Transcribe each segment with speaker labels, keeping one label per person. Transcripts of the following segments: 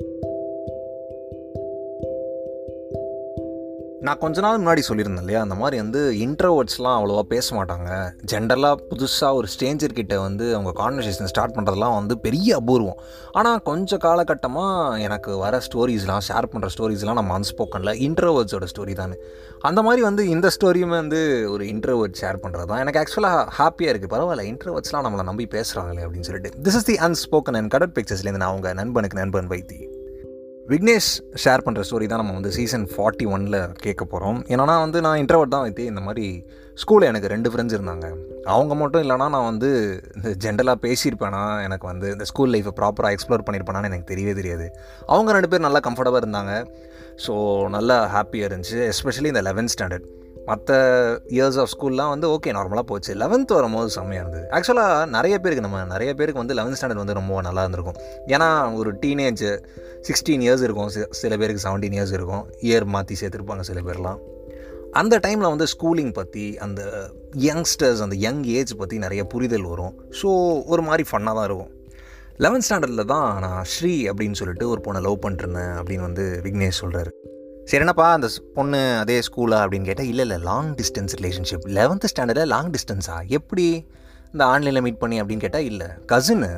Speaker 1: Thank you. நான் கொஞ்ச நாள் முன்னாடி சொல்லியிருந்தேன் இல்லையா? அந்த மாதிரி வந்து இன்ட்ரவர்ட்ஸ்லாம் அவ்வளோவா பேச மாட்டாங்க. ஜென்ரலாக புதுசாக ஒரு ஸ்ட்ரேஞ்சர் கிட்ட வந்து அவங்க கான்வர்சேஷன் ஸ்டார்ட் பண்ணுறதுலாம் வந்து பெரிய அபூர்வம். ஆனால் கொஞ்சம் காலகட்டமாக எனக்கு வர ஸ்டோரிஸ்லாம் ஷேர் பண்ணுற ஸ்டோரிஸ்லாம் நம்ம அன்ஸ்போக்கனில் இன்ட்ரவர்ட்ஸோட ஸ்டோரி தானே. அந்த மாதிரி வந்து இந்த ஸ்டோரியுமே வந்து ஒரு இன்ட்ரவர்ட் ஷேர் பண்ணுறது தான். எனக்கு ஆக்சுவலாக ஹாப்பியாக இருக்குது பரவாயில்ல இன்ட்ரோவர்ட்ஸ்லாம் நம்மளை நம்பி பேசுகிறாங்களே அப்படின்னு சொல்லிட்டு. This is the unspoken and gutted பிக்சர்ஸ்லேருந்து நான் அவங்க நண்பனுக்கு நண்பன் வைத்தி விக்னேஷ் ஷேர் பண்ணுற ஸ்டோரி தான் நம்ம வந்து சீசன் ஃபார்ட்டி ஒனில் கேட்க போகிறோம் ஏன்னா வந்து நான் இன்டர்வர்ட் தான் வைத்து இந்த மாதிரி ஸ்கூலில் எனக்கு ரெண்டு ஃப்ரெண்ட்ஸ் இருந்தாங்க. அவங்க மட்டும் இல்லைனா நான் வந்து இந்த ஜென்ரலாக பேசியிருப்பேனா எனக்கு வந்து இந்த ஸ்கூல் லைஃப்பை ப்ராப்பராக எக்ஸ்ப்ளோர் பண்ணியிருப்பேனான்னு எனக்கு தெரியவே தெரியாது. அவங்க ரெண்டு பேர் நல்லா கம்ஃபர்டபுளாக இருந்தாங்க. ஸோ நல்லா ஹாப்பியாக இருந்துச்சு எஸ்பெஷலி இந்த லெவன்த் ஸ்டாண்டர்ட் மற்ற இயர்ஸ் ஆஃப் ஸ்கூல்லாம் வந்து ஓகே நார்மலாக போச்சு. லெவன்த் வரும்போது செம்மையாக இருந்தது. ஆக்சுவலாக நிறைய பேருக்கு நம்ம நிறைய பேருக்கு வந்து லெவன்த் ஸ்டாண்டர்ட் வந்து ரொம்ப நல்லா இருந்திருக்கும். ஏன்னா ஒரு டீனேஜ் சிக்ஸ்டீன் இயர்ஸ் இருக்கும். சில பேருக்கு செவன்டீன் இயர்ஸ் இருக்கும். இயர் மாற்றி சேர்த்துருப்பாங்க சில பேர்லாம். அந்த டைமில் வந்து ஸ்கூலிங் பற்றி அந்த யங்ஸ்டர்ஸ் அந்த யங் ஏஜ் பற்றி நிறைய புரிதல் வரும். ஸோ ஒரு மாதிரி ஃபன்னாக தான் இருக்கும். லெவன்த் ஸ்டாண்டர்டில் தான் நான் ஸ்ரீ அப்படின்னு சொல்லிட்டு ஒரு பொண்ணை லவ் பண்ணிட்டுருந்தேன் அப்படின்னு வந்து விக்னேஷ் சொல்கிறாரு சரி என்னப்பா அந்த பொண்ணு அதே ஸ்கூலா அப்படின்னு கேட்டால் இல்லை இல்லை லாங் டிஸ்டன்ஸ் ரிலேஷன்ஷிப் லெவன்த்து ஸ்டாண்டர்டில் லாங் டிஸ்டன்ஸா எப்படி இந்த ஆன்லைனில் மீட் பண்ணி? அப்படின்னு கேட்டால் இல்லை கசின்னு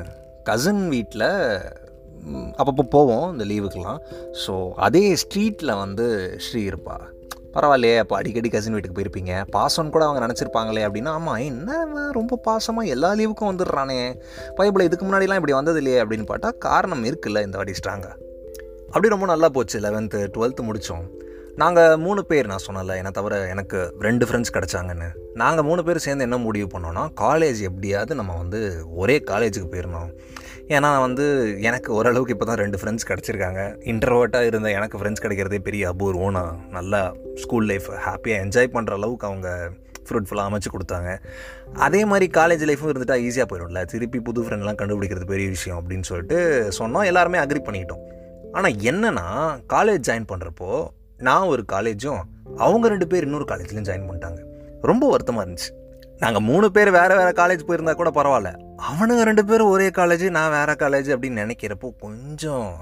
Speaker 1: கசின் வீட்டில் அப்பப்போ போவோம் இந்த லீவுக்கெலாம் ஸோ அதே ஸ்ட்ரீட்டில் வந்து ஸ்ரீ இருப்பா. பரவாயில்லையே அப்போ அடிக்கடி கசின் வீட்டுக்கு போயிருப்பீங்க. பாசம்னு கூட அவங்க நினச்சிருப்பாங்களே அப்படின்னா ஆமாம் என்ன ரொம்ப பாசமாக எல்லா லீவுக்கும் வந்துடுறானே. பைபிள் இதுக்கு முன்னாடிலாம் இப்படி வந்தது இல்லையே அப்படின்னு பார்த்தா காரணம் இருக்குல்ல இந்த வாட்டி ஸ்ட்ராங்காக அப்படி ரொம்ப நல்லா போச்சு. லெவன்த்து டுவெல்த்து முடித்தோம் நாங்கள் மூணு பேர் நான் சொன்னல என்னை தவிர எனக்கு ரெண்டு ஃப்ரெண்ட்ஸ் கிடச்சாங்கன்னு. நாங்கள் மூணு பேர் சேர்ந்து என்ன முடிவு பண்ணோன்னா காலேஜ் எப்படியாவது நம்ம வந்து ஒரே காலேஜுக்கு போயிடணும் ஏன்னா வந்து எனக்கு ஓரளவுக்கு இப்போ தான் ரெண்டு ஃப்ரெண்ட்ஸ் கிடச்சிருக்காங்க. இன்டர்வர்ட்டாக இருந்த எனக்கு ஃப்ரெண்ட்ஸ் கிடைக்கிறதே பெரிய அபூர்வம். நான் நல்லா ஸ்கூல் லைஃப் ஹாப்பியாக என்ஜாய் பண்ணுற அளவுக்கு அவங்க ஃப்ரூட்ஃபுல்லாக அமைச்சு கொடுத்தாங்க. அதே மாதிரி காலேஜ் லைஃப்பும் இருந்துட்டால் ஈஸியாக போயிடும்ல. திருப்பி புது ஃப்ரெண்ட்லாம் கண்டுபிடிக்கிறது பெரிய விஷயம் அப்படின்னு சொல்லிட்டு சொன்னோம். எல்லாருமே அக்ரி பண்ணிக்கிட்டோம். ஆனால் என்னன்னா காலேஜ் ஜாயின் பண்ணுறப்போ நான் ஒரு காலேஜும் அவங்க ரெண்டு பேர் இன்னொரு காலேஜ்லையும் ஜாயின் பண்ணிட்டாங்க. ரொம்ப வருத்தமாக இருந்துச்சு. நாங்கள் மூணு பேர் வேறு வேறு காலேஜ் போயிருந்தா கூட பரவாயில்ல. அவனுங்க ரெண்டு பேரும் ஒரே காலேஜ் நான் வேறு காலேஜ் அப்படின்னு நினைக்கிறப்போ கொஞ்சம்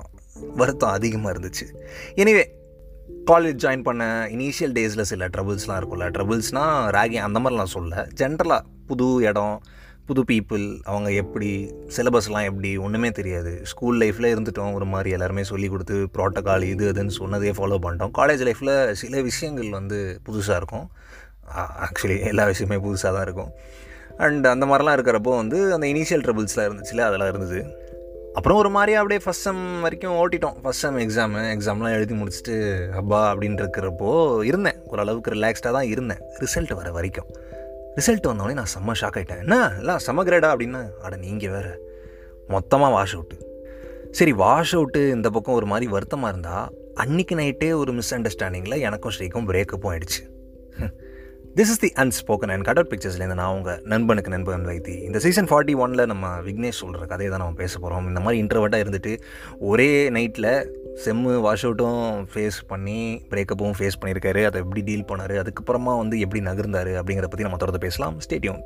Speaker 1: வருத்தம் அதிகமாக இருந்துச்சு. எனிவே காலேஜ் ஜாயின் பண்ண இனிஷியல் டேஸில் சில ட்ரபிள்ஸ்லாம் இருக்கும்ல. ட்ரபிள்ஸ்னால் ரேகிங் அந்த மாதிரிலாம் சொல்ல ஜென்ரலாக புது இடம் புது பீப்புள் அவங்க எப்படி சிலபஸ்லாம் எப்படி ஒன்றுமே தெரியாது. ஸ்கூல் லைஃப்பில் இருந்துட்டோம் ஒரு மாதிரி எல்லாருமே சொல்லி கொடுத்து ப்ரோட்டோக்கால் இது அதுன்னு சொன்னதே ஃபாலோ பண்ணிட்டோம். காலேஜ் லைஃப்பில் சில விஷயங்கள் வந்து புதுசாக இருக்கும். ஆக்சுவலி எல்லா விஷயமே புதுசாக தான் இருக்கும். அண்ட் அந்த மாதிரிலாம் இருக்கிறப்போ வந்து அந்த இனிஷியல் ட்ரபிள்ஸ்லாம் இருந்துச்சுல அதெல்லாம் இருந்தது. அப்புறம் ஒரு மாதிரி அப்படியே ஃபஸ்ட் செம் வரைக்கும் ஓட்டிட்டோம். ஃபஸ்ட் செம் எக்ஸாமு எக்ஸாம்லாம் எழுதி முடிச்சுட்டு அப்பா! அப்படின்னு இருக்கிறப்போ இருந்தேன். ஓரளவுக்கு ரிலாக்ஸ்டாக தான் இருந்தேன். ரிசல்ட் வர வரைக்கும். ரிசல்ட் வந்தோடனே நான் செம்ம ஷாக் ஆகிட்டேன் என்ன? எல்லாம் செம்ம கிரேடா அப்படின்னா. அட நீங்கள் வேறு. மொத்தமாக வாஷ் அவுட்டு சரி வாஷ் அவுட்டு இந்த பக்கம் ஒரு மாதிரி வருத்தமாக இருந்தால் அன்னைக்கு நைட்டே ஒரு மிஸ் அண்டர்ஸ்டாண்டிங்கில் எனக்கும் ஸ்ரீக்கும் பிரேக்கப்பும் ஆயிடுச்சு. This is the unspoken and Kadal பிக்சர்ஸ்லேருந்து நான் உங்கள் நண்பனுக்கு நண்பன் வைத்தி. இந்த சீசன் ஃபார்ட்டி ஒனில் நம்ம விக்னேஷ் சொல்கிற கதையை தான் நம்ம பேச போகிறோம் இந்த மாதிரி இன்டர்வெட்டாக இருந்துட்டு ஒரே நைட்டில் செம்மு வாஷ் அவுட்டும் ஃபேஸ் பண்ணி பிரேக்கப்பும் ஃபேஸ் பண்ணியிருக்காரு. அதை எப்படி டீல் பண்ணார்? அதுக்கப்புறமா வந்து எப்படி நகர்ந்தார் அப்படிங்கிறத பற்றி நம்ம தொடர்ந்து பேசலாம். ஸ்டேட்யூன்